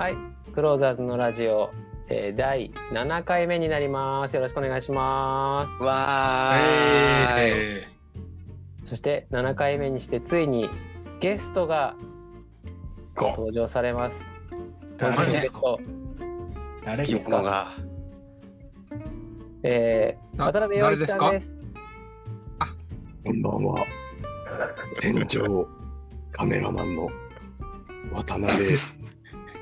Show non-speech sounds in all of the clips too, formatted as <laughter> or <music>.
はい、クローザーズのラジオ、えー、第7回目になります。よろしくお願いします。わーい、えそして7回目にしてついにゲストがお登場されます。誰ですゲスト、誰着物が。えー、な渡辺陽一さんです。こんばんは。<laughs> 船長カメラマンの渡辺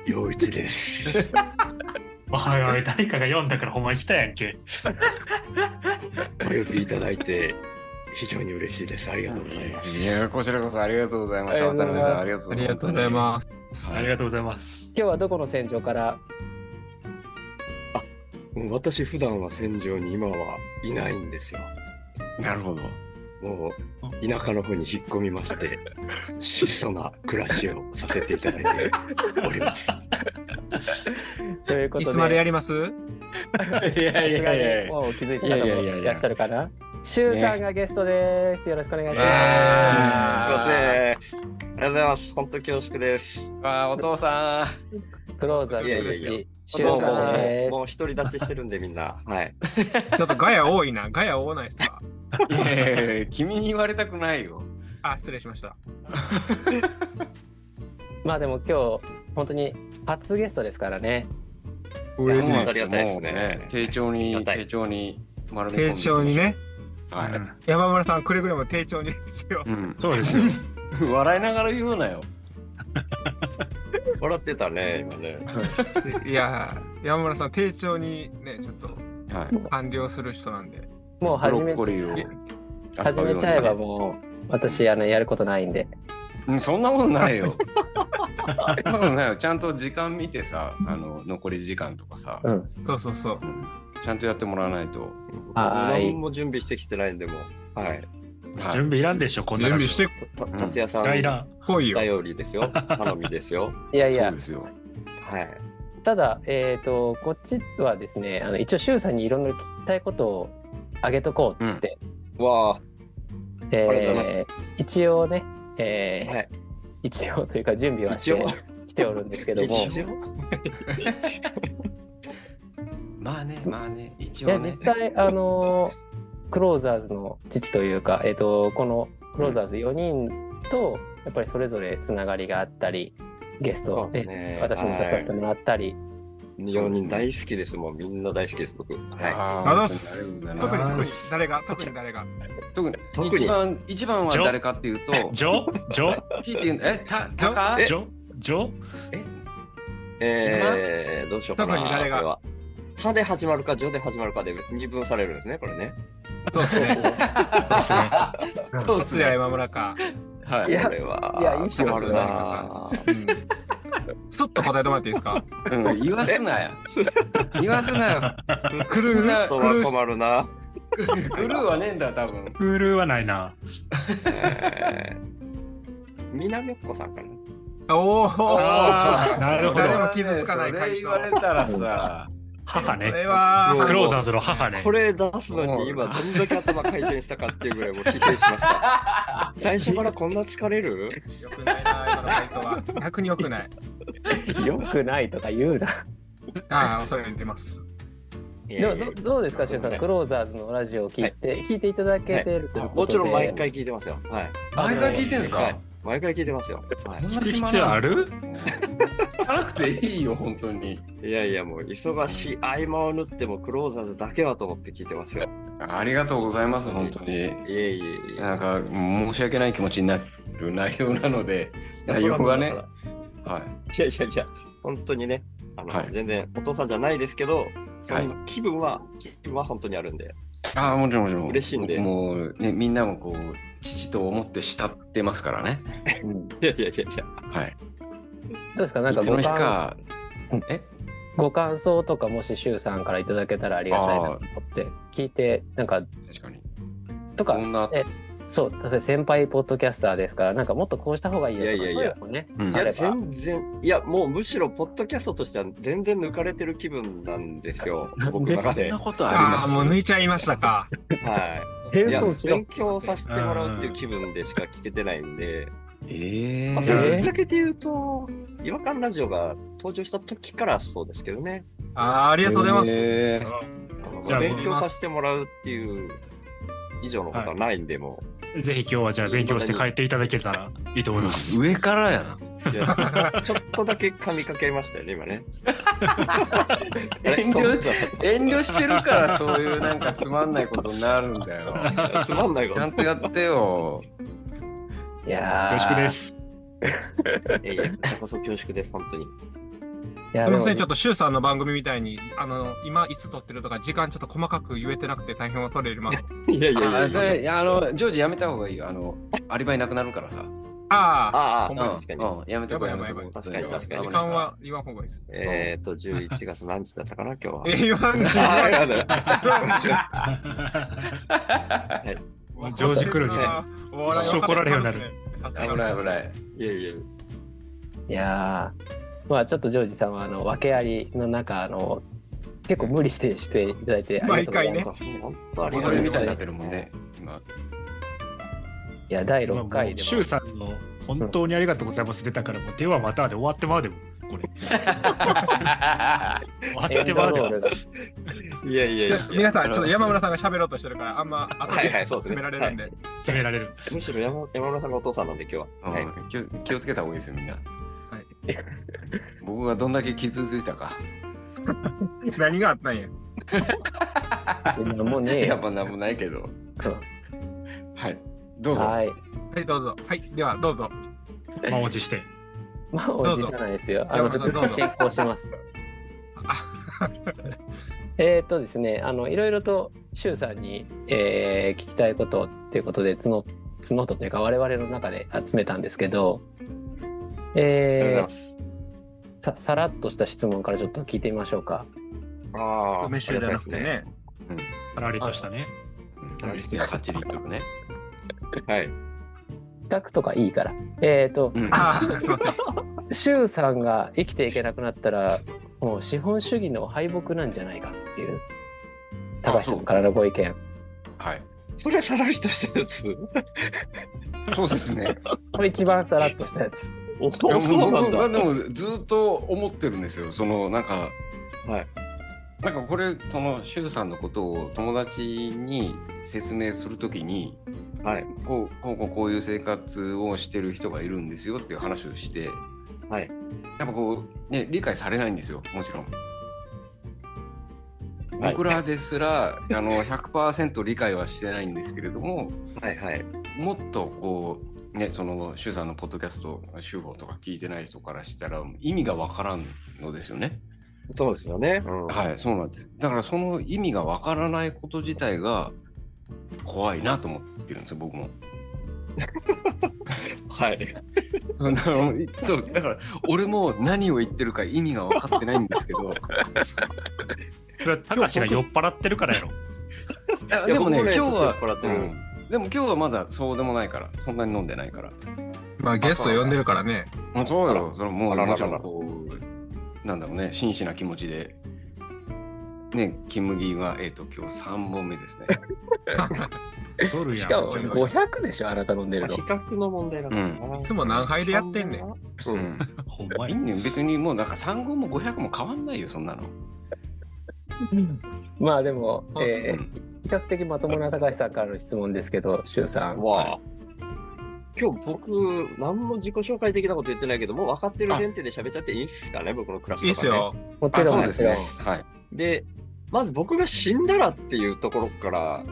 陽一です。<laughs> おいおい、誰かが読んだからほんまに来たやんけ。お呼びいただいて非常に嬉しいです。ありがとうございます。いや、こちらこそありがとうございます。ありがとうございます渡辺さん、ありがとうございます。す。ありがとうございます。今日はどこの戦場から？もう私普段は戦場に今はいないんですよ。なるほど。もう田舎の方に引っ込みまして、<laughs> 質素な暮らしをさせていただいております。<laughs> ということで、いつまでやります？いやいやいやいや。もう気づいた方もいやいらっしゃるかな？シュウさんがゲストです。よろしくお願いします。あません。ありがとうございます。本当恐縮です。わあ、お父さクローザーズいやいやいや口シュウさんです。もう独り立ちしてるんでみんな。はい。<laughs> ちょっとガヤ多いな。ガヤ多ないですか？ん。いやいやいや君に言われたくないよ。あ、失礼しました。<laughs> まあでも今日本当に初ゲストですからね。いやもうありがたいですね丁重に、丁重に丸め込んで丁重にね。はうん山村さん、くれぐれも丁重にですよい。。うん。そうですよ。<laughs> 笑いながら言うなよ。<laughs> 笑ってたね、今ね。いやー、山村さん、丁重にね、ちょっとはい。完了する人なんで。もう始め始めちゃえばもう私あのやることないんで。うん、そんなことないよ。<laughs> そんなことないよ。ちゃんと時間見てさ、あの残り時間とかさ、うん。そうそうそう。ちゃんとやってもらわないと。はい何も準備してきてないんでもう。はい。はい準備いらんでしょ、こんな準備してた達也さんいらん。こいよ。頼りですよ。<laughs> 頼みですよ。いやいやそうで、すよ。はい。ただ、えっ、と、こっちはですね、あの一応、周さんにいろいろ聞きたいことをあげとこうって、わあ、えー一応ね、えーはい。一応というか準備はしてきておるんですけども、<laughs> まあね、まあね、一いや応ね。実際あのクローザーズの父というか、えっとこのクローザーズ4人とやっぱりそれぞれつながりがあったりゲストね。私も出させてもらったり、4人大好きですもん。みんな大好きです、僕。はい。ああのあすりがとうございます特に特に誰が？特に誰が？特に特に一番一番は誰かっていうと、<laughs> ジョ？ジョ？聞いてんえ、た、たジョ？ジョ？え？ー、どうしようかな。特に誰が？これは。たで始まるか、じょで始まるかで二分されるんですね、これね。そうそうそう。そうですね。そうっすね。すや山村か。はいいやこれは。いやいい気がする困るなうん。すっと答えてもらっていいですか？うん、言わすなよ。言わすなよ。クルー、とクルー、は困るな。クルーはねえんだ、多分。クールはないな。えー南っ子さんかな。おおなるほど誰も傷つかないそれ言。われたらさ、母ね。これは、クローザーズの母ねこ。れ出すのに今どんだけ頭回転したかっていうぐらいもう疲弊しました。<laughs> 最初からこんな疲れる？よくないな、今の回答は。逆によくない。<laughs> よくないとか言うな。ああ、恐れ入れます。でもどどうですか、周さん、すいませんクローザーズのラジオを聞いて、聞いていただけてるということで、もちろん毎回聞いてますよ。はい。毎回聞いてんすか？はい毎回聞いてますよ。は聞く必要ある？聞かなくていいよ、本当に。い。いやいや、もう忙しい合間を縫ってもクローザーズだけはと思って聞いてますよ。ありがとうございます、本当に。いえいえいえ。なんか、申し訳ない気持ちになる内容なので、内容がね、はい。いやいやいや、本当にね、あの、はい全然お父さんじゃないですけど、その気分は、気分は本当にあるんで。ああ、もちろんもちろん。嬉しいんでもう、ね、みんなもこう、父と思って慕ってますからね。<laughs> いやいやいやいや。はい。どうですか、なんいつのかごか、え？ご感想とか、もし周さんからいただけたらありがたいなと思って、聞いて、なんか、確かに。とかこ、んな、えそう、例えば先輩ポッドキャスターですから、なんかもっとこうした方がいいよとか、いやいやいやそういうのもね、うんいや。全然、いや、もうむしろ、ポッドキャストとしては全然抜かれてる気分なんですよ、僕の中で。はそんなことあります？もう抜いちゃいましたか。い。いや、変装しろ。勉強させてもらうっていう気分でしか聞けてないんで、ええまあ、えそれぶっちゃけて言うと、違和感ラジオが登場した時からそうですけどね。あーありがとうございます。へー。勉強させてもらうっていう以上のことはないんで、もぜひ今日はじゃあ勉強して帰っていただけたらいいと思います。上からやん。<laughs> ちょっとだけ噛みかけましたよね、今ね。遠慮遠慮してるからそういうなんかつまんないことになるんだよ。<laughs> つまんないことちゃ。んとやってよ。いやー恐縮です。いやいや、こちらこそ恐縮です、本当に。すみません、ちょっと、シュウさんの番組みたいに、あの、今いつ撮ってるとか、時間ちょっと細かく言えてなくて大変恐れ入ります。<laughs> いやいやいやいや。あそれいやあのジョージやめた方がいいよ。あのアリバイなくなるからさ。あああ、ほんまや確かに。うん、やめとこうやばいやめとこう。確かに確かあ、に時間は言わん方がいいです。えっと、11月何日だったかな、今日は。え、言わんで。ああ、やだ。ジョージ来るにはお笑い一生怒られるようになる危ない危ない。いやいや。いやーまあちょっとジョージさんはあの訳ありの中あの結構無理してしていただいて <laughs> ありがとうございます。毎本当ありがとうそれみたいになございますってるもんね。今。いや第6回でもシュウさんの本当にありがとうございます出たからもうではまたで終わってまうでもこれ終わってまうでも <laughs> いやいやいや。皆さん、ちょっと山村さんが喋ろうとしてるから、あんま後はいはでいそうですね詰められるんで。詰められる。むしろ山山村さんがお父さんなんで今日は。気をつけた方がいいですよ、みんな。はい僕がどんだけ傷ついたか。何があったんや。そんなもんねえよ。やっぱなんもないけど。はい。どうぞ。はい。はい、どうぞ。はい、では、どうぞ。満を持して。まあおじじゃないですよ。あのどうぞ普通に進行します。<laughs> えーっとですね、あのいろいろと周さんに、えー聞きたいことっていうことで募募ったというか我々の中で集めたんですけど、えます。ーささらっとした質問からちょっと聞いてみましょうか。ああ、梅酒じゃなくてね。さらりとしたね。うん。8リットルね。はい。比較とかいいから。えーっと、うんああ、すいません。周さんが生きていけなくなったら、もう資本主義の敗北なんじゃないかっていう、高橋さんからのご意見。はい。それさらりとしたやつ？そうですね。<laughs> これ一番さらっとしたやつ。おそうなんだ。<laughs> 僕はでもずっと思ってるんですよ。そのなんか、はい。なんかこれそのシュウさんのことを友達に説明するときに、はい。こうこうこうこういう生活をしてる人がいるんですよっていう話をして、はい。やっぱこうね理解されないんですよ。もちろん。はい僕らですら、あの <laughs> 100%理解はしてないんですけれども、はいはい。もっとこうねそのシュウさんのポッドキャスト、シュウホとか聞いてない人からしたら意味がわからんのですよね。そうですよね。うんはい、そうなんです。だからその意味がわからないこと自体が怖いなと思ってるんですよ、僕も。<laughs> はい。そうだからそうだから俺も何を言ってるか意味が分かってないんですけどそれは高橋が酔っ払ってるからやろ。いやでもね今日は酔っ払ってるうんでも今日はまだそうでもないからそんなに飲んでないから。まあ、ゲスト呼んでるからね。もうそうよ。それもうあららららもちろんこうなんだろうね。真摯な気持ちで。ね金麦がえっ、と今日3本目ですね。<laughs> ドルやん。しかもちょっと500でしょ、あなた飲んでるの。まあ比。較の問題だから。な。いつも何杯でやってんねん。う。うんんほん。まやいい。ね。ん別にもうなんか3号も500も変わんないよそんなのまあでも、えーうん比較的まともな高橋さんからの質問ですけど、周さん。わあ。今日僕、何も自己紹介的なこと言ってないけど、もう分かってる前提で喋っちゃっていいっすかね、僕の暮らしとか、ね。いいっすよ。もちあろんですね。はいで、まず僕が死んだらっていうところから、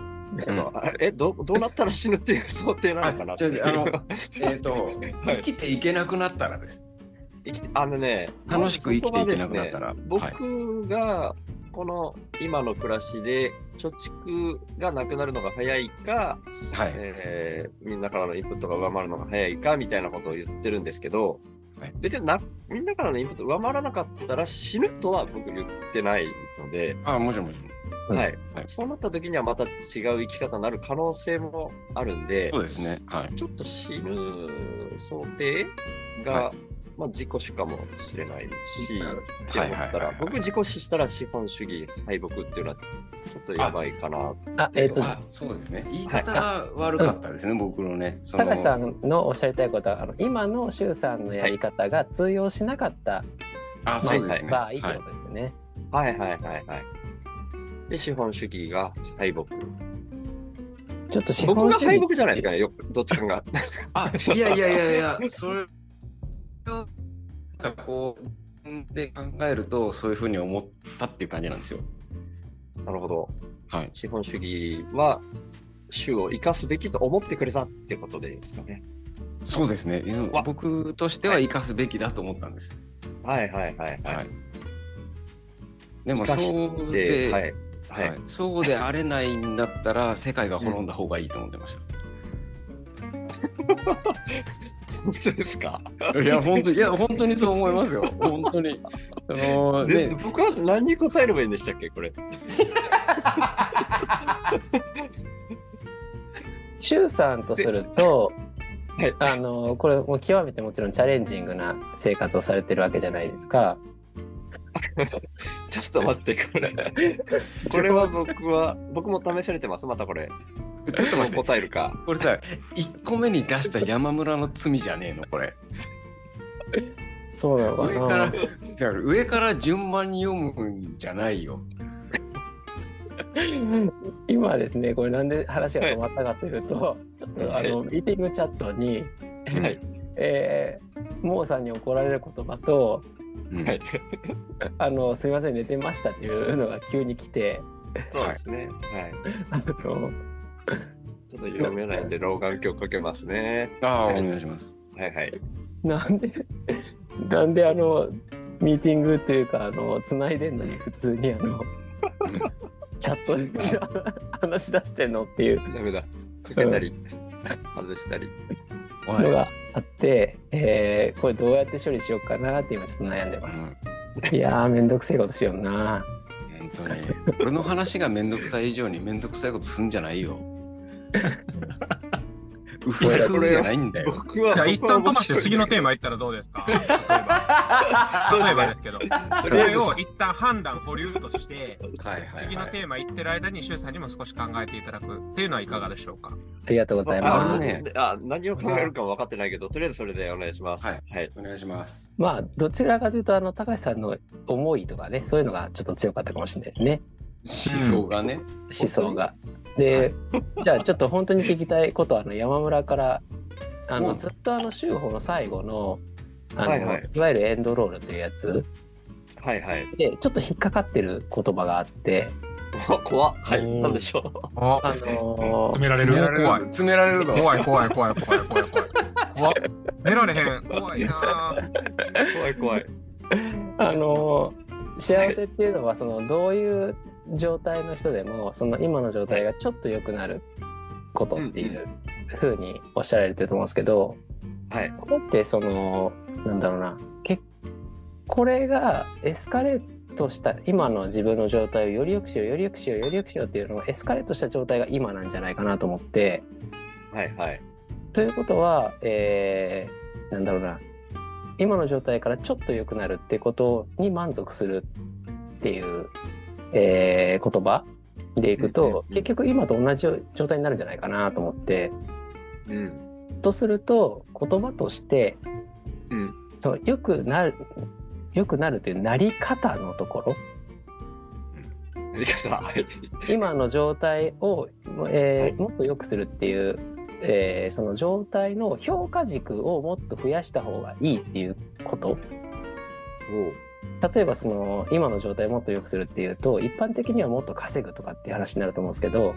ちょっと、あえど、どうなったら死ぬっていう想定なのかなっていう。あ違う違うあえっ、とはい生きていけなくなったらです生きてあのね、楽しく生きていけなくなったらね僕がこの今の暮らしで貯蓄がなくなるのが早いか、はい。えーみんなからのインプットが上回るのが早いかみたいなことを言ってるんですけど、はい。別になみんなからのインプット上回らなかったら死ぬとは僕言ってないので、あもちろんもちろん。うん。はい。はい。そうなった時にはまた違う生き方になる可能性もあるんでそうですね。はい。ちょっと死ぬ想定がはまあ、自己死かもしれないし、ってったらはいはいはい、僕自己死したら資本主義敗北っていうのはちょっとやばいかな。あ、えっ、と、あそうですね。言い方が悪かったですね、僕のね。高橋さんのおっしゃりたいことは、あの今の周さんのやり方が通用しなかったあ、そうですね。場合ってはいことですよね。はいはいはいはい。で、資本主義が敗北。ちょっと資僕本主義が敗北じゃないですかね、よどっちかが。あ、いやいやいやいや、それを、なんかこう、で考えると、そういうふうに思ったっていう感じなんですよ。なるほど。はい。資本主義は、州を生かすべきと思ってくれたっていうことでいいですかね。そうですね。僕としては生かすべきだと思ったんです。はいはいはいは。はいい。でも、そうで、で、ははいい。はい。そうであれないんだったら、世界が滅んだ方がいいと思ってまし <laughs> 本当ですか？た。いや、本当に、いや、本当にそう思いますよ。本当に。あのでね、僕は何に答えればいいんでしたっけ？これ。<laughs> 周さんとすると、はいあのこれもう極めてもちろんチャレンジングな生活をされてるわけじゃないですか。<laughs> ちょっと待って、これ。<laughs> これは僕は、僕も試されてます、またこれ。ちょっと待って。答えるか。これさ、1個目に出した山村の罪じゃねえの、これ。そうなのかな。上から、上から順番に読むんじゃないよ。<laughs> 今ですね、これなんで話が止まったかというと、ちょっとあのミーティングチャットに、はい。<laughs> えー、モーさんに怒られる言葉と、うんはい。<laughs> あのすみません寝てましたっていうのが急に来て、そうですね。はい。あの <laughs> ちょっと読めないんで、老眼鏡かけますね。ああ、お願いします。はいはい。なんでなんであのミーティングというかあの繋いでんのに普通にあの <laughs> チャットで <laughs> 話し出してんのっていうダメだ。かけたり、外したり。のがあって、えーこれどうやって処理しようかなって今ちょっと悩んでます。いやーめんどくせえことしような。本当に。俺の話がめんどくさい以上にめんどくさいことすんじゃないよ。うふふふじゃないんだよ。僕は、じゃあ一旦飛ばして次のテーマ。マいったらどうですか？<laughs> 例えば例えばですけど。それを一旦判断保留として、はいはい、次のテーマ行ってる間に、周さんにも少し考えていただくっていうのはいかがでしょうか？ありがとうございあます。のねあ何を考えるかも分かってないけど、とりあえずそれでお願いします。はいはい。お願いします。まあどちらかというとあの高橋さんの思いとかねそういうのがちょっと強かったかもしれないですね思想がね。思想が。でじゃあちょっと本当に聞きたいことはあの山村からあうんのずっとあの週報の最後のあの、はいいはいわゆるエンドロールというやつはいはい。でちょっと引っかかってる言葉があって <laughs> 怖っ。はい。うんなんでしょう。ああの止められる？詰められる怖い詰められるぞ。怖い怖い怖い怖い怖い怖い。怖っ寝られへん。怖いなぁ。怖い怖い。あの幸せっていうのはそのどういう状態の人でもその今の状態がちょっと良くなることっていうふうにおっしゃられてると思うんですけどはい。これってそのなんだろうなけこれがエスカレートした今の自分の状態をより良くしようより良くしようより良くしようっていうのをエスカレートした状態が今なんじゃないかなと思ってはいはい。ということは、えーなんだろうな今の状態からちょっと良くなるってことに満足するっていう、えー言葉でいくと、うんうんうん結局今と同じ状態になるんじゃないかなと思ってうん。とすると言葉としてうん。その良くなる良くなるというなり方のところやり方。はい。今の状態を、えーはもっと良くするっていう、えーその状態の評価軸をもっと増やした方がいいっていうこと例えばその今の状態をもっと良くするっていうと一般的にはもっと稼ぐとかっていう話になると思うんですけど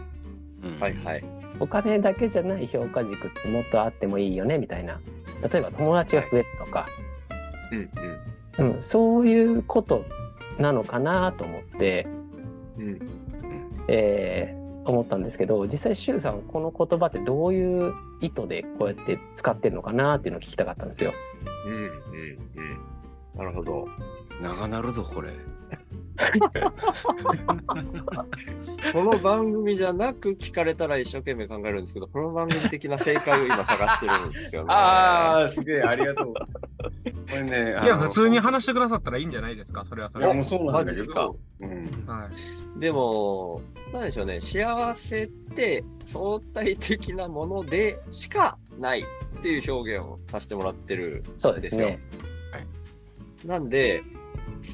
うんはいはい。お金だけじゃない評価軸ってもっとあってもいいよねみたいな例えば友達が増えるとか、うんうん、そういうことなのかなと思って、うん。うん。えー思ったんですけど実際周さんこの言葉ってどういう意図でこうやって使ってるのかなっていうのを聞きたかったんですよ。うん。うん。うん。なるほど。長なるぞ、これ。<laughs> この番組じゃなく聞かれたら一生懸命考えるんですけど、この番組的な正解を今探してるんですよね。<laughs> ああ、すげえ、ありがとう。これね、いや、普通に話してくださったらいいんじゃないですか、それはそれは。いやもうそうなんだけど、うん、はい。でも、なんでしょうね、幸せって相対的なものでしかないっていう表現をさせてもらってるそうですね。なんで、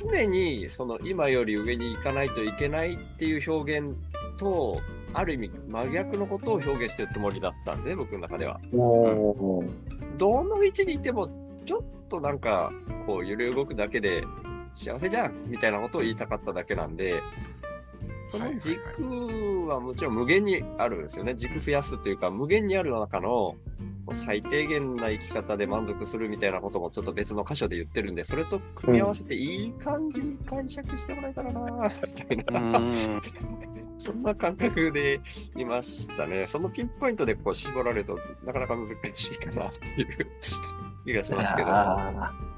常にその今より上に行かないといけないっていう表現と、ある意味真逆のことを表現してるつもりだったんですね、僕の中では。おーどの位置にいても、ちょっとなんか、こう揺れ動くだけで幸せじゃんみたいなことを言いたかっただけなんで、その軸はもちろん無限にあるんですよね。軸増やすというか、無限にある中の最低限な生き方で満足するみたいなこともちょっと別の箇所で言ってるんで、それと組み合わせていい感じに解釈してもらえたらなみたいな。<laughs> そんな感覚でいましたね。そのピンポイントでこう絞られるとなかなか難しいかなっていう気がしますけど。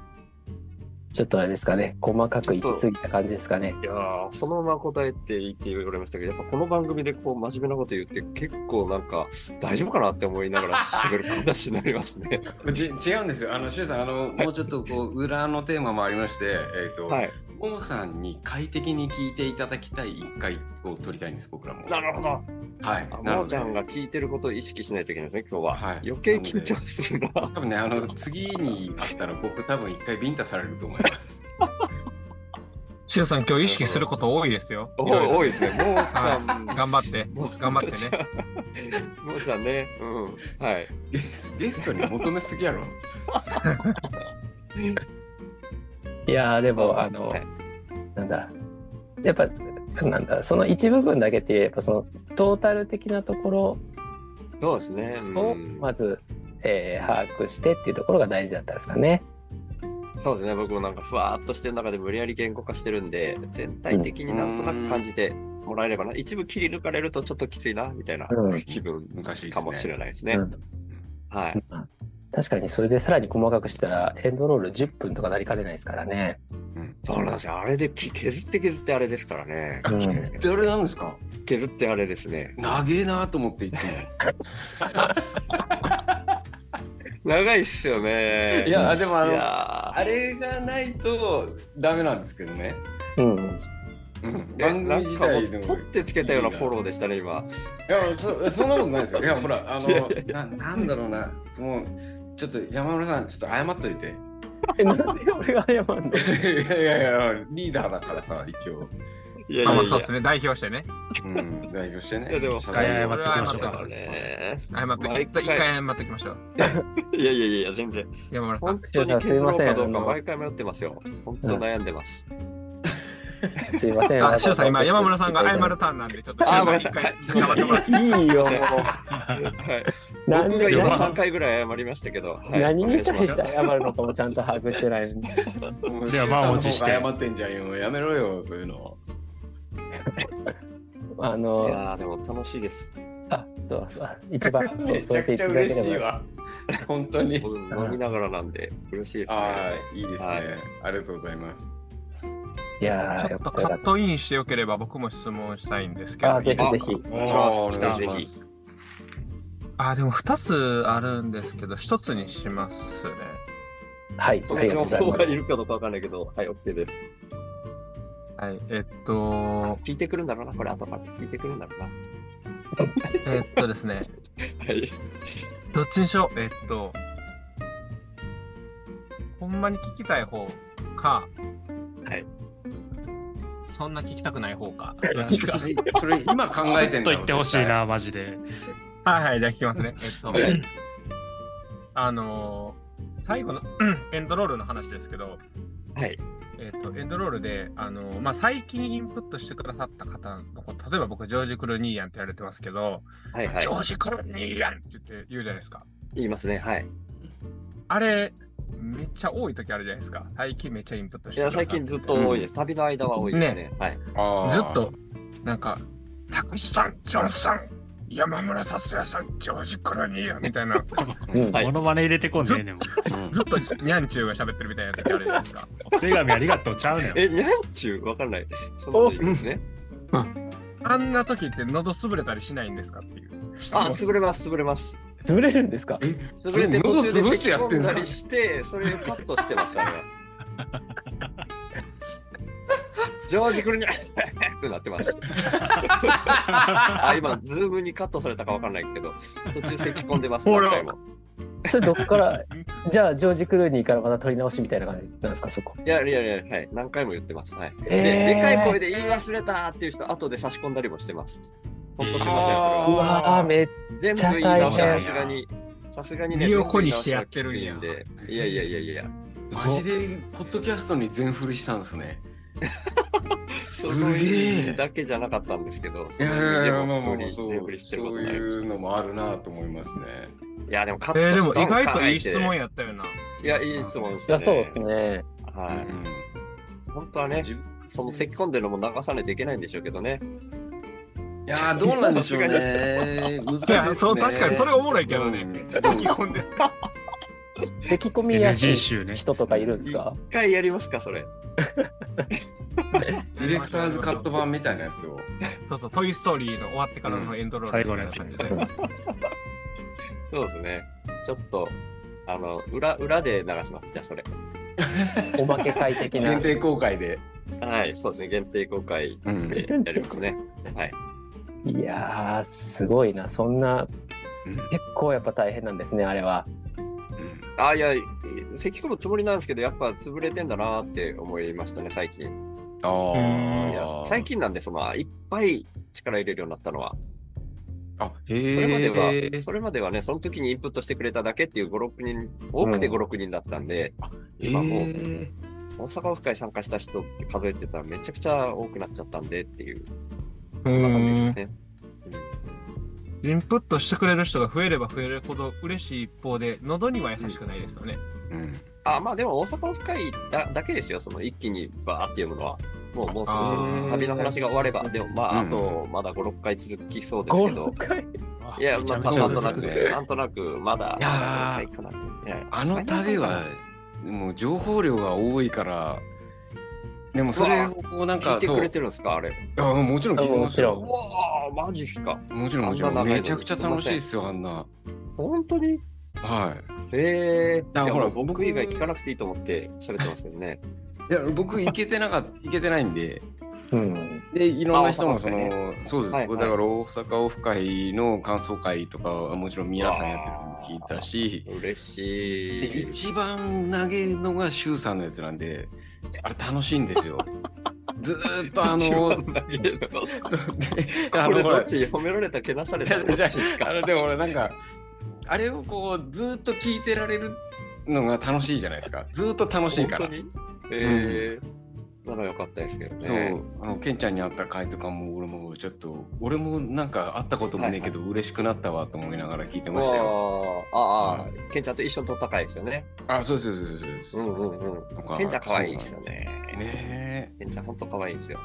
ちょっとあれですかね。細かくいきすぎた感じですかね。いやー、そのまま答えて言って言われましたけど、やっぱこの番組でこう真面目なこと言って結構なんか大丈夫かなって思いながら喋る話になりますね。じ <laughs> 違うんですよ。あの、シュウさん、あの、もうちょっとこう、裏のテーマもありまして、えっ、と、はい。モモさんに快適に聞いていただきたい一回を取りたいんです、僕らも。なるほど。はい。あなのでももちゃんが聞いてることを意識しないといけないですね、今日は。はい余計緊張するな。多分ね、あの、次に会ったら僕多分一回ビンタされると思います。シュウさん、今日意識すること多いですよ。おいろいろ多いですね。ももちゃん。頑張っても頑張ってね。ももちゃんね。うん。はい。ゲスゲストに求めすぎやろ。いやーでも、あの、はいなんだ。やっぱ、なんだ、その一部分だけっていう、やっぱそのトータル的なところそうですね。をうんまず、えー把握してっていうところが大事だったんですかね。そうですね。僕もなんかふわーっとしてる中で無理やり言語化してるんで、全体的になんとなく感じてもらえればな。一部切り抜かれるとちょっときついな、みたいなうん気分かもしれないですね。うんはい。確かにそれでさらに細かくしたらエンドロール10分とかなりかねないですからね。そうなんですよ。あれでき削って削ってあれですからね。うんってあれなんですか？削ってあれですね。長えなと思っていつも。長いっすよね。いやでもあのあれがないとダメなんですけどね。うん。うん、ー番組自体でも。取ってつけたようなフォローでしたね、今。いやそ、そんなことないですよ。いや、ほら、あのな、なんだろうな、もう、ちょっと山村さん、ちょっと謝っといて。え、なんで俺が謝るの？<laughs> いやいやいや、リーダーだからさ、一応。いやまあまあそうですね、代表してね。うん、代表してね。いやでも謝はい罪を謝っておきましょうか。謝って、一回謝っておきましょう。いやいやいや、全然。山村さん。本当に削ろうかどうかの毎回迷ってますよ。本当悩んでます。すいません。あ、さん、今、山村さんが謝るターンなんで、ちょっとシュウさあごめんなさい一回頑張ってもらって。いいよ、もう。はい。なんで僕が今何3回ぐらい謝りましたけど。はい何に対して謝るのかもちゃんと把握してないのに。もうでは満を持して謝ってんじゃんよ。やめろよ、そういうの。あいの、やーでも楽しいです。あ、そうそう、一番、そうめちゃくちゃ嬉しいわ。本当に。僕飲みながらなんで嬉しいですね。ああ、いいですね、はいありがとうございます。いやー、ちょっとカットインしてよければ僕も質問したいんですけど。あ、ぜひぜひ。おおーぜ願いしますひ。あ、でも2つあるんですけど、1つにしますね。はい、ありがとうございますい。るかどうかわかんないけど、はい、OK です。はい、えっと、聞いてくるんだろうな、これ後から聞いてくるんだろうな。<laughs> えっとですね、はい。どっちにしよう？えっと、ほんまに聞きたい方か、はい。そんな聞きたくない方か。それ今考えてんと言ってほしいな、マジで。はいはい、じゃあ聞きますね。えっとはい、あのー最後のエンドロールの話ですけど、はい。えっと、エンドロールで、あのーまあ、最近インプットしてくださった方のこと、例えば僕、ジョージ・クルニーヤンって言われてますけど、はいはいジ。ョージ・クルニーヤンって言って言うじゃないですか。言いますね。はい。あれ、めっちゃ多い時あるじゃないですか。最近めっちゃインプットしいや、てくださって最近ずっと多いです。旅の間は多いですね。はい。ずっと、なんか、たくしさん、ジョンさん、山村達也さん、ジョージ・クルニーヤンみたいな、うんはいモノマネ入れてこんねえねん。うんずっとニャンチューが喋ってるみたいな時あるじゃないですか。お手紙ありがとうちゃうねん。え、にゃんちゅうわかんない。そのいいですね。あんな時って喉潰れたりしないんですかっていう質あ、問。潰れます、潰れます。潰れるんですか？え、潰れて途中で喉潰してやってんすかして、それをカットしてます、あれは。<laughs> ジョージ・クルニャってなってました。<laughs> あ、今、ズームにカットされたかわかんないけど、途中咳込んでます、ほら。それどっから、じゃあジョージ・クルーニーからまた取り直しみたいな感じなんですか、そこ。いやいやいや、はい、何回も言ってます。はい。えーで、でかい声で言い忘れたっていう人、後で差し込んだりもしてます。ほんとすいません、それうは。わー、めっ全部言い直しは大変さすがに、さすがにね、身を粉にしてやってるんやいやいやいやいや。マジで、ポッドキャストに全振りしたんですね。すげえだけじゃなかったんですけど、いやいやいや、そう、いうのもあるなと思いますね。た。いや、でもカットえー、でも意外とかいい質問やったよな。いや、いい質問でしいや。そうですね。はい。うん本当はね、その咳込んでるのも流さないといけないんでしょうけどね。いやー、どうなんでしょうね。難しいですね。いや、そう、確かにそれおもろいけどねうん。咳込んで。咳込みやすい。人とかいるんですか？一回やりますか、それ。<laughs> ディレクターズカット版みたいなやつを。そうそう、トイ・ストーリーの終わってからのエンドロール最後のやつみたいな。そうですね。ちょっと、あの、裏、裏で流します。じゃあ、それ。<laughs> おまけ会的な限。定公開で。はい、そうですね。限定公開うんでやりますね。はい。いやー、すごいな。そんな、うん結構やっぱ大変なんですね、あれは。あ、いや、咳込むつもりなんですけど、やっぱ潰れてんだなって思いましたね、最近。あいやあ。最近なんで、その、いっぱい力入れるようになったのは。あ、それまでへは、え。それまではね、その時にインプットしてくれただけっていう5、6人、多くて5、うん6人だったんで、へ今もうえ。大阪オフ会参加した人って数えてたらめちゃくちゃ多くなっちゃったんでっていう、うそんな感じですね。インプットしてくれる人が増えれば増えるほど嬉しい一方で、喉には優しくないですよね。うん。あ、まあでも大阪オフ会だだけですよ、その一気にバーって読むのは。もう、もうすあーぐ旅の話が終われば、でもまあ、うんあと、まだ5、6回続きそうですけど5、回？いや、まあ、なんとなく、なんとなく、まだ、いやー5回かな。いやあの旅は、もう情報量が多いから、でもそれをこうなんか、聞いてくれ。てるんですか、あれ。あもちろん聞いてますよ。うわー、マジっすか。もちろんもちろん。めちゃくちゃ楽しいですよ、あんな。本当に？はい。ええー。だから僕以外聞かなくていいと思って喋ってますけどね。いや、僕、行けてなかった、<laughs> 行けてないんで、うん。で、いろんな人もあその、そうです、はいはい。だから大阪オフ会の感想会とかはもちろん皆さんやってるの聞いたし、嬉しでい。一番投げるのが周さんのやつなんで、あれ楽しいんですよ。<laughs> ずーっとあの、これどっち？褒められたけなされたどっちですか？でも俺なんか、あれをこう、ずーっと聞いてられるのが楽しいじゃないですか。ずーっと楽しいから。本当に？ええー。ならよかったですけどそうね。あのケンちゃんに会った回とかも俺もちょっと俺もなんか会ったこともねえけど嬉しくなったわと思いながら聞いてましたよ。あーあー、はケンちゃんと一緒に撮った回ですよね。あそうそうそうそうそううんうんうん。ケンちゃん可愛いですよね。ねケンちゃんほんと可愛いですよ。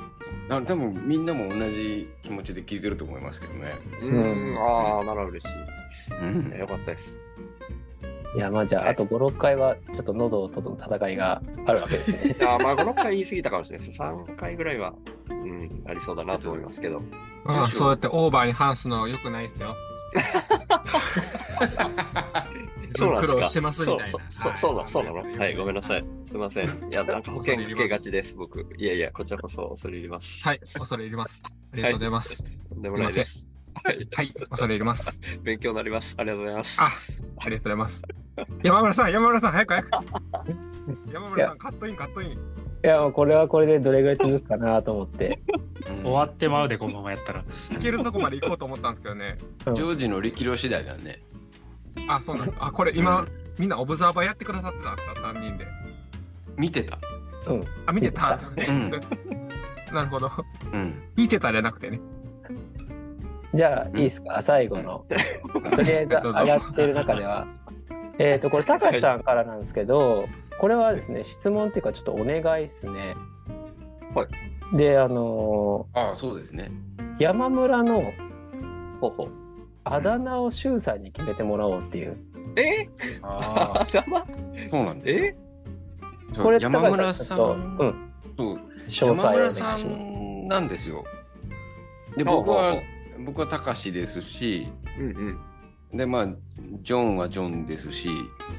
え。あ多分みんなも同じ気持ちで聞いてると思いますけどね。うん、うんああ、なら嬉しい。うんよかったです。いや、まあじゃあ、あと5、6回はちょっと喉との戦いがあるわけですね。<laughs> いや、まあ、5、6回言い過ぎたかもしれないです。3回ぐらいは、うん、ありそうだなと思いますけど。ああそうやってオーバーに話すの良くないですよ。<laughs> そうなんですか苦労してますみたいな。そうそうそうそうそうなのはい、ごめんなさい。すいません。いや、<laughs> なんか保険かけがちです、僕。いやいや、こちらこそ恐れ入ります。はい、恐れ入ります。ありがとうございます。とんでもないです。はい、はい、恐れ入ります。勉強になります。ありがとうございます。あ、ありがとうございます。山村さん、山村さん、早く早く。<laughs> 山村さん、カットイン、カットイン。いや、もうこれはこれでどれぐらい続くかなと思って。終わってまうで、このままやったら。いけるとこまで行こうと思ったんですけどね。うんジョージの力量次第だね。あ、そうなんです。あ、これ今、みんなオブザーバーやってくださってたんですか、3人で。見てた。あ、見てた。うんなるほど。うん。見てたじゃなくてね。じゃあ、いいですか、最後の。とりあえず上がってる中では。えっと、これ、高橋さんからなんですけど、これはですね、質問っていうか、ちょっとお願いですね。はで、あのああそうですね。ー山村のほうほう。あだ名を周さんに決めてもらおうっていう。え？あ頭そうなんですこれ、山村さん。うん、そう詳細山村。さんなんですよ。でほうほうほ僕はう僕は高志ですし、うんうん。で、まあ、ジョンはジョンですし、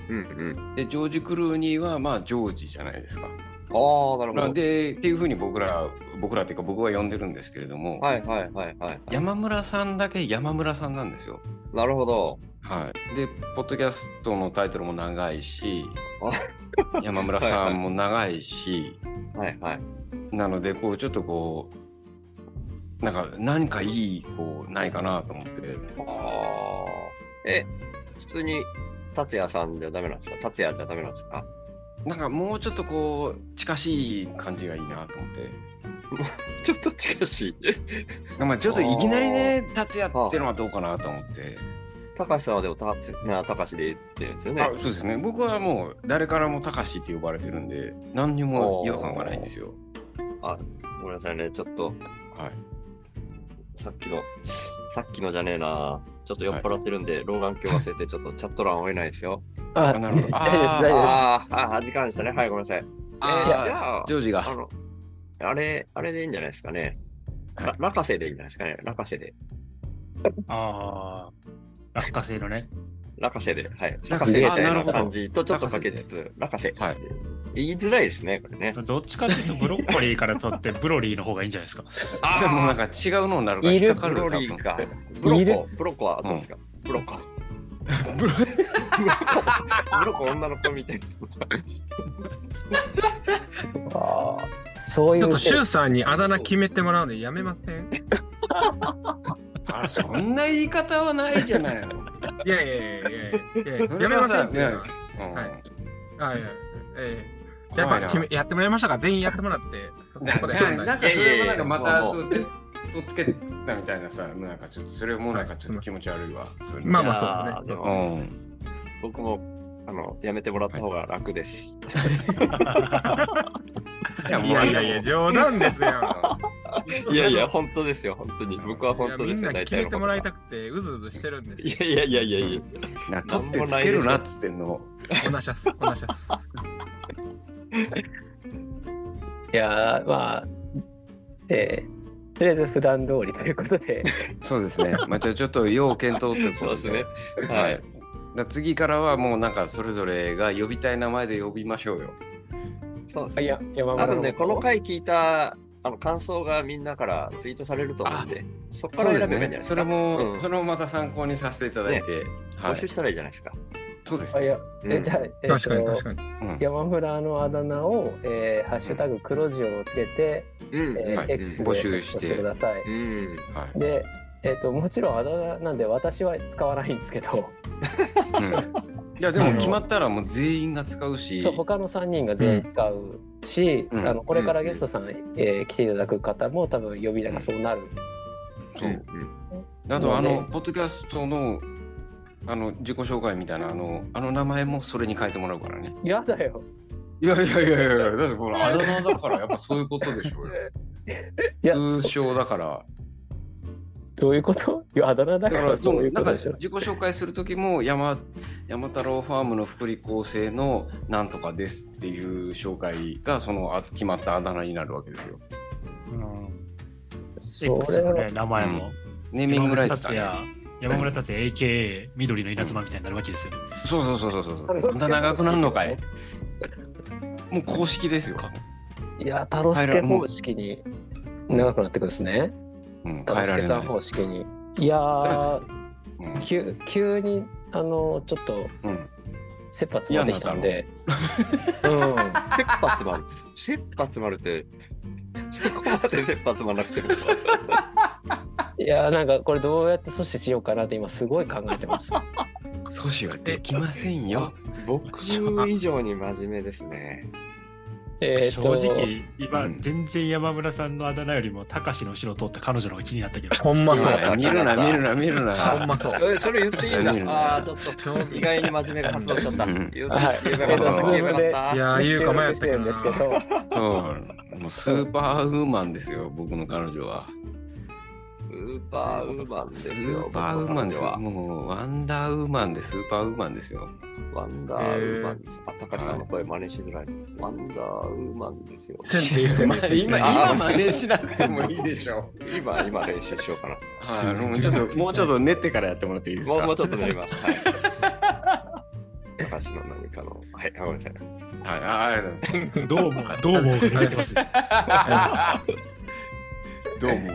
うんうん。で、ジョージ・クルーニーは、まあ、ジョージじゃないですか。ああ、なるほど。で、っていうふうに僕ら、僕らっていうか僕は呼んでるんですけれども、はいはいはいはい。山村さんだけ山村さんなんですよ。なるほど。はい。で、ポッドキャストのタイトルも長いし、山村さんも長いし、はいはい。なので、こう、ちょっとこう、なんか、何かいい、こう、ないかなと思って。ああ。え、普通に達也さんじゃダメなんですか？達也じゃダメなんですか？なんか、もうちょっとこう、近しい感じがいいなと思って。<laughs> ちょっと近しい。まあ、ちょっといきなりね、達也っていうのはどうかなと思って。高橋さんはでもたな高橋で言ってるんですよねあ。そうですね。僕はもう、誰からも高しって呼ばれてるんで、何にも違和感がないんですよ。ごめんなさいね。ちょっとはい。さっきの、さっきのじゃねえな。ちょっと酔っ払ってるんで、老眼鏡忘れて、ちょっとチャット欄追えないですよ。あ、あなるほど <laughs> 大丈夫です、大丈夫です。あーあー、時間でしたね。はい、ごめんなさい。えー、じあゃああ、ジョージが。あの、あれ、あれでいいんじゃないですかね。はいら落花生でいいんじゃないですかね。落花生で。ああ、落花生のね。落花生で。はい。落落花花生みたいな感じとちょっとかけつつ、落花生。はい。言いづらいですね、これね。どっちかっていうと、ブロッコリーから取ってブロリーの方がいいんじゃないですか。<laughs> それもなんか違うのになるから引っかかるよブロリーか。ブロコ、ブロコはどうですか、ブロコ。ブロコ、<laughs> ブロコ女の子みたいな。あーそういうちょっと、シュウさんにあだ名決めてもらうのやめません？<laughs> あそんな言い方はないじゃないの。<laughs> いやいやいやいやい <laughs> やめませんっていうのは。いあいやええやっぱ決めやってもらいましたか？ら、全員やってもらって。<laughs> なんかそれもなんかまたそうでとっつけたみたいなさ、なんかちょっとそれもなんかちょっと気持ち悪いわ。まあまあそうですねうも、ん。僕も、あの、やめてもらった方が楽です。いやいやいやいや、冗談ですよ。<laughs> いやいや、本当ですよ、本当に。僕は本当ですよ、いやみんな大決めてもらいたくくて、うずうずしてるんですいやいやいやいやいや。な取ってつけるなっつってんの。<laughs> おなしゃす、おなしゃす。<laughs> いやーまあ、えーとりあえず普段通りということで、そうですね。またちょっと要検討ということそうですね。ははいい。。だ次からはもうなんかそれぞれが呼びたい名前で呼びましょうよ。そうですあいやね。ね、この回聞いたあの感想がみんなからツイートされると思うんで、そこから選べばいいんじゃないで。すか。ねそれも、うんそれもまた参考にさせていただいて。はい募集。したらいいじゃないですか。そうですね。あいや、えうんじゃあ、えー確かにと確かに。うん山村のあだ名を、えーハッシュタグ黒字をつけて、うん。えーはい X で募集して押してください。うん。はい。で、えっ、と、もちろんあだ名なんで私は使わないんですけど、うんいやでも決まったらもう全員が使うし。そう、他の3人が全員使うし、うんあのこれからゲストさん、えー来ていただく方も多分呼び名がそうなる。そううんあとあの、ねポッドキャストのあの自己紹介みたいなあのあの名前もそれに変えてもらうからね。やだよ。いやいやいやいやだってこれあだ名だからやっぱそういうことでしょうよ。<laughs> 通称だから。どういうこと？<laughs> いや、あだ名だかららそういうなんかことでしょ。自己紹介する時も山山太郎ファームの福利厚生のなんとかですっていう紹介がそのあ決まったあだ名になるわけですよ。うん。それはのね、名前も。ネーミングライツだね。山村達也、AKA 緑の稲妻みたいになるわけですよね。そうそうそうそうそう。こんな長くなるのかい？もう公式ですよ。いや、太郎介方式に長くなってくるんですね。うん、変えられない。方式に。<laughs> いやー、うん急急に、あの、ちょっと、うん切羽詰まってきたんで。うん。切羽詰まる。切羽詰まるって、そこまで切羽詰まらなくても。いやーなんかこれどうやって阻止しようかなって今すごい考えてます。<laughs> 阻止はできませんよ。僕以上に真面目ですね。えー正と直、今、うん全然山村さんのあだ名よりも、高志の後ろを通った彼女の方が気になったけど。ほんまそう。見るな、見るな、見るほんな。まそう。え、それ言っていいんだああ、ちょっと意外に真面目が発動しちゃった。うん言うてはい言えばよかった、先言えばよかった。いやー、言うか迷ったけどな <laughs> ですけど、そう。もうスーパーウーマンですよ、僕の彼女は。スーパーウーマンですよ。スーパーウーマンですよ。もう、ワンダーウーマンでスーパーウーマンですよ。ワンダーウーマンです。あ、高橋さんの声真似しづらい。ワンダーウーマンですよ。<laughs> 今、あ今真似しなくてもいいでしょ今、今練習しようかな。はい、もうちょっと、<laughs> もうちょっと練ってからやってもらっていいですか？もうもうちょっとなります。はい。高橋の何かの。はい、あごめんなさい。はい、あありがとうございます。どうも、どうも。どうも、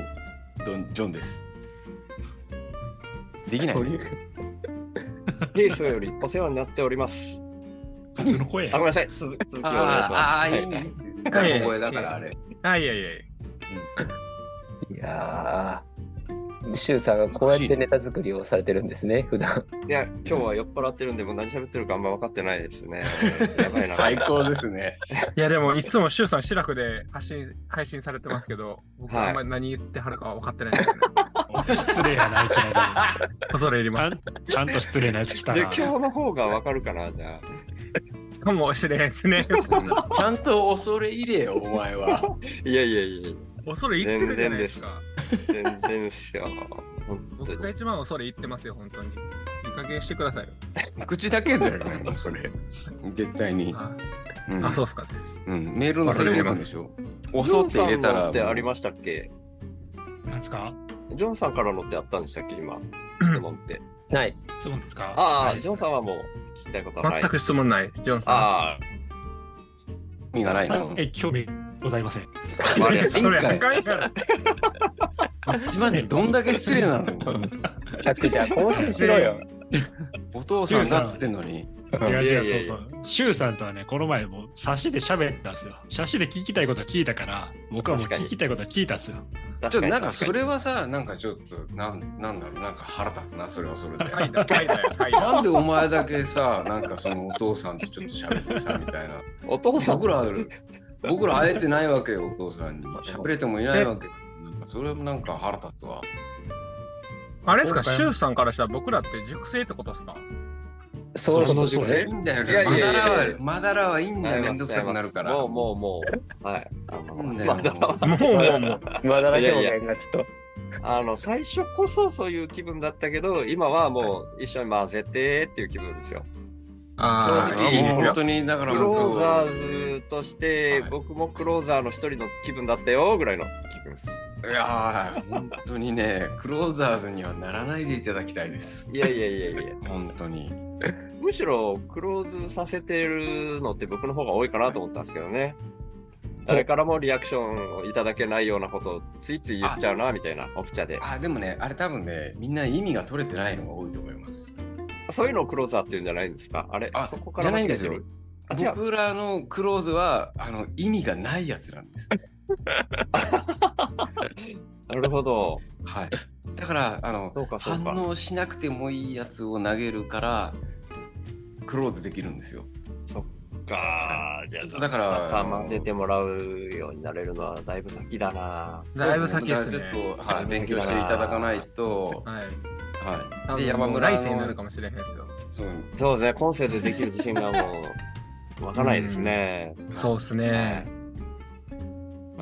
ドンジョンです。できない。そういうゲイソよりお世話になっております。普通の声あ、ごめんなさい。続続きお願いします。あーあー、いいはいんです。覚えだから、あれ。あ、いやいやいいやー、シュウさんがこうやってネタ作りをされてるんですね、普段。いや、今日は酔っ払ってるんで、もう何喋ってるかあんま分かってないですね。<laughs> やばいな。最高ですね。や。いや、でも、いつもシュウさん、シラフで発信配信されてますけど、僕はいあんまり何言ってはるか分かってないですね。失礼やな、いきな恐れ入ります。ちゃんと失礼なやつ来たなじゃあ。今日の方が分かるかな、じゃかもしれないですね。ちゃんと恐れ入れよ、お前は。<laughs> あ。いやいやいや、恐れ入ってるじゃないですか。全然ですよ。僕が一番恐れ入ってますよ、本当に。いい加減してくださいよ。<laughs> 口だけだよね、もうそれ。絶対に。あ、うんあそうっすか。うん、メールのセリフなんでしょ？恐って入れたらジョンさんのってありましたっけ？なんですか？ジョンさんからのってあったんでしたっけ、今？<clears throat> 質問って。ナイス。そうですか？ああ、はいジョンさんはもう聞きたいことはない。全く質問ない、ジョンさん。あ意味がないの。え、興味ございません。あ、ありがとうそれ、前回あか <laughs> んやろ。一番ね、どんだけ失礼なの？<laughs> 100じゃあ更新しろよ。お父さんだっつってんのに。いやいや、そうそう。シュウさんとはね、この前もう差しで喋ったんですよ。差しで聞きたいことは聞いたから、僕はもう確かに聞きたいことは聞いたんですよ。ちょっとなんかそれはさ、なんかちょっと、なんなんだろう、なんか腹立つな、それはそれで。はいだ、はいだよ、はいだ。なんでお前だけさ、なんかそのお父さんとちょっと喋ってさ、みたいな。お父さん？僕ら、僕ら会えてないわけよ、お父さんに。喋れてもいないわけ。なんかそれもなんか腹立つわ。あれですか、シュウさんからしたら僕らって熟成ってことですか？そうそのそう熟成いいんだよ、いやいやいやまだらは、まだらはいいんだよ、めんどくさくなるから。もうもうもう。はい。あの、うんだよまだもうもうもう。まだら表現がちょっと。あの、最初こそそういう気分だったけど、今はもう一緒に混ぜてっていう気分ですよ。ああ、正直本当に、だからクローザーズとして、はい僕もクローザーの一人の気分だったよぐらいの気分です。いやー、本当にね、クローザーズにはならないでいただきたいです。いやいやいやいや。本当に。むしろクローズさせてるのって僕の方が多いかなと思ったんですけどね。誰からもリアクションをいただけないようなことをついつい言っちゃうなみたいなオフチャで。あ、でもね、あれ多分ね、みんな意味が取れてないのが多いと思います。そういうのをクローザーって言うんじゃないんですか？あれあそこかじゃら間違えてる？ないんですよ。僕らのクローズはあの意味がないやつなんです。<laughs> なるほど。はい。だからあの反応しなくてもいいやつを投げるからクローズできるんですよ。かじゃあ、だからまた混ぜてもらうようになれるのはだいぶ先だな。だいぶ先ですね。だからちょっと、はい、勉強していただかないと、はい。はい。で山村来世になるのかもしれへんですよ。そうそうですね、今世でできる自信がもう湧かないですね。そうですね。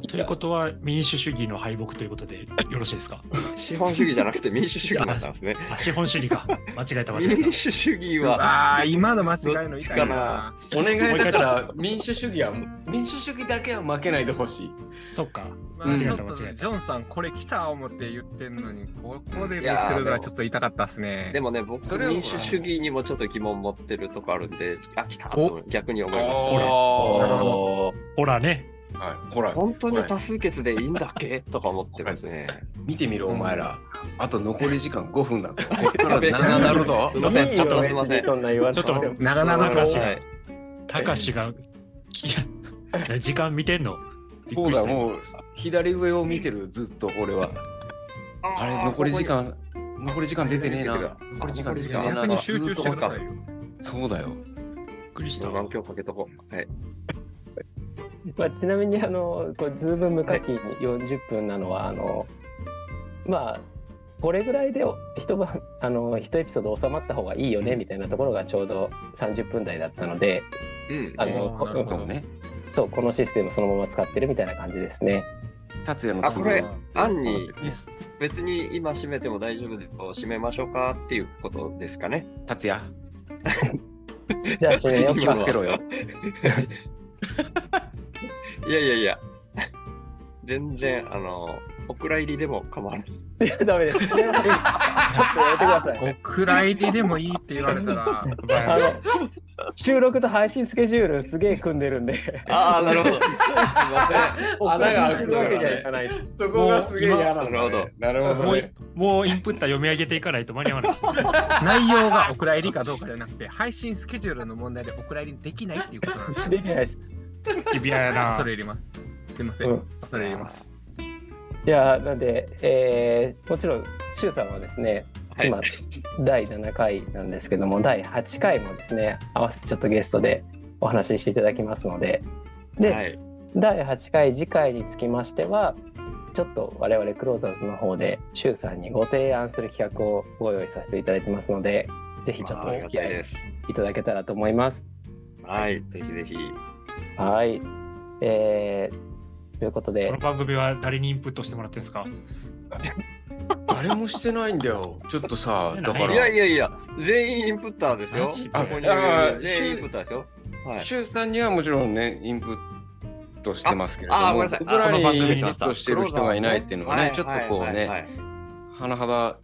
ということは、民主主義の敗北ということでよろしいですか？<laughs> 資本主義じゃなくて民主主義だったんですね。あ資本主義か。間違えた、間違え民主主義は、ああ、今の間違いのどっち痛かな。お願いだから民主主義は民主主義だけは負けないでほしい。た。そっか。まあ、うんちょっと間違えたジョンさん、これ来た思って言ってんのに、ここで見せるのはちょっと痛かったですね。でもね、僕、それを民主主義にもちょっと疑問持ってるとこあるんで、あ、来たと逆に思いました。おなるほど。ほらね。はい、ほら、本当に多数決でいいんだっけ？<laughs> とか思ってますね。見てみろ、お前ら。あと残り時間5分だぞ。<laughs> こっから長なるぞすい。ません、ちょっとすいません。そんな言わんちょっと待っ長々としはいたかしが、きえ <laughs> 時間見てんの？そうだ、もう左上を見てる、ずっと俺は。あれ、残り時間、残り時間出てねえな。残り時間出てねえな。逆に集中してくださいよ。そうだよ。びっくりした眼。鏡かけとこう。はい。まあ、ちなみにあのこれズーム無課金40分なのは、あのまあこれぐらいで一晩あの一エピソード収まった方がいいよねみたいなところがちょうど30分台だったのでうん。あのこあーなるほどそうね。そうこのシステムそのまま使ってるみたいな感じですね。達也のあこれ案に別に今閉めても大丈夫で。閉めましょうかっていうことですかね。達也、<laughs> じゃあ締めようか気をつけろよ。<laughs> <laughs> いやいやいや。全然、あの、お蔵入りでも構わない。<laughs> いやダメです。<laughs> ちょっとやめてください。お蔵入りでもいいって言われたら、あの収録と配信スケジュールすげえ組んでるんで。ああ、なるほど。すいま穴が開くるわけにはいかないです。そこがすげえ嫌なるほど。なるほど、もうね。もうインプッター読み上げていかないと間に合わない。内容がお蔵入りかどうかじゃなくて、配信スケジュールの問題でお蔵入りできないっていうことなんで、できないです。日比谷やな。恐れ入ります。すいません、うん恐れ入ります。いや、なんで、えーもちろん、シュウさんはですね、はい今、第7回なんですけども、第8回もですね、合わせてちょっとゲストでお話ししていただきますので、で、はい。第8回次回につきましては、ちょっと我々クローザーズの方で、シュウさんにご提案する企画をご用意させていただいてますので、ぜひちょっとお付き合い。いただけたらと思います。はい。ぜひぜひ。はい。えーということでこの、番組は誰にインプットしてもらってるんですか？誰もしてないんだよ。ちょっとさ、<laughs> だから。いやいやいや、全員インプッターですよマジ。ここに全員インプッターですよ。はい。シュウさんにはもちろんね、インプットしてますけれども、ああごめんなさい僕らにあこの番インプットしてる人がいないっていうのはね、はいちょっとこうはいはいはね、い甚だ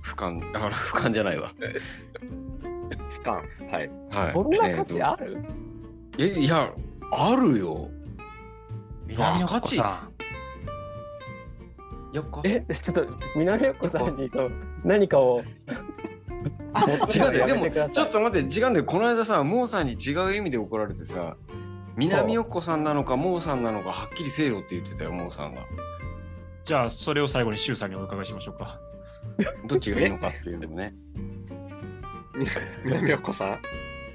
不感、あ不感じゃないわ。俯瞰。はい。はい。そんな価値ある、えーとえ、いや、あるよ。南岡さやっかえ、ちょっと南横さんにそう何かを <laughs> あ違うんだよ。でもちょっと待って、違うんだよ。この間さ、モーさんに違う意味で怒られてさ、南よっこさんなのか、モーさんなのか、はっきりせよって言ってたよ、モーさんが。ん。じゃあ、それを最後にシュウさんにお伺いしましょうか。どっちがいいのかっていうのもね。<laughs> 南横さん？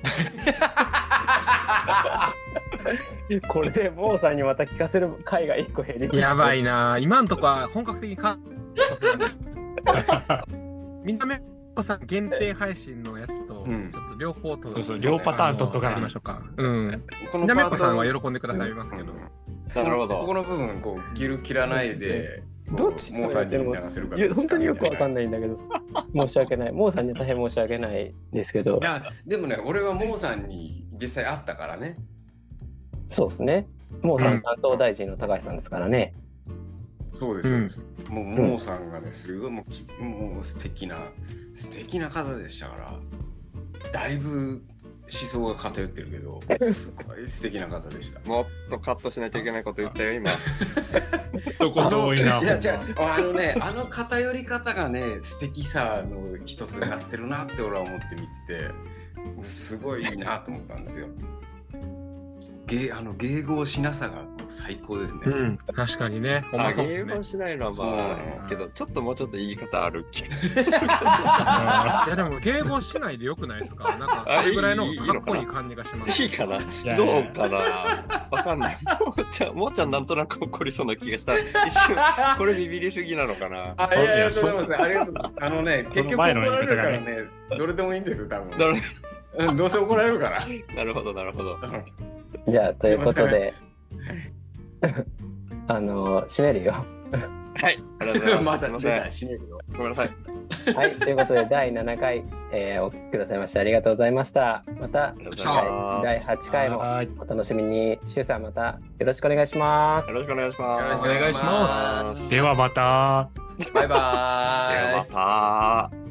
<laughs> これでモーさんにまた聞かせる回が1個減りやばいな。今んとこは本格的にか南子さん限定配信のやつと、うん。ちょっと両方と、そうそう両パターン取っとかな。やりましょうか。うん。この南子さんは喜喜んでくださいますけど。なるほど。ここの部分、こう、切る切らないで、どっちモーさんに流せるかいや本当によくわかんない。んだけど。<laughs> 申し訳ない。モーさんには大変申し訳ないですけど。いや、でもね、俺はモーさんに実際会ったからね。そうですね。モーさうんん担当大臣の高橋さんですからね、そうです、うん。もう、モーさんがね、すごいもうき、もう素敵な、素敵な方でしたから、だいぶ思想が偏ってるけど、すごい素敵な方でした。もっとカットしないといけないこと言ったよ、今。<laughs> どこ遠いな。いや、じゃあ、あのね、あの偏り方がね、素敵さの一つになってるなって俺は思って見てて、すごいいいなと思ったんですよ。芸あの迎合しなさが最高ですね。うん、確かにね。ほんあ、まそうですねゲーム。しないのはまあ、けど、ちょっともうちょっと言い方ある気がいやでも迎合しないでよくないですか？なんかそれぐらいのかっこいい感じがします。いいかなどうかな？わかんない。もうちゃん、もうちゃんなんとなく怒りそうな気がした。一瞬、これビビりすぎなのかな？あ、いやいや、そうです。ありがとう。あのね、<laughs> 結局怒られるからねね、どれでもいいんですよ、多分。なるうんどうせ怒られるから。なるほど、なるほど。じゃあということであの締めるよはい、ありがとうございまます。<laughs> まだ出た、せん。締めるよ。ごめんなさい。はいということで第7回、えーお聞きくださいましてありがとうございましたまた。第8回もはいお楽しみにシュウさんまたよろしくお願いしますよろしくお願いします。よろしくお願いしますではまた。バイバーイ。ではまた。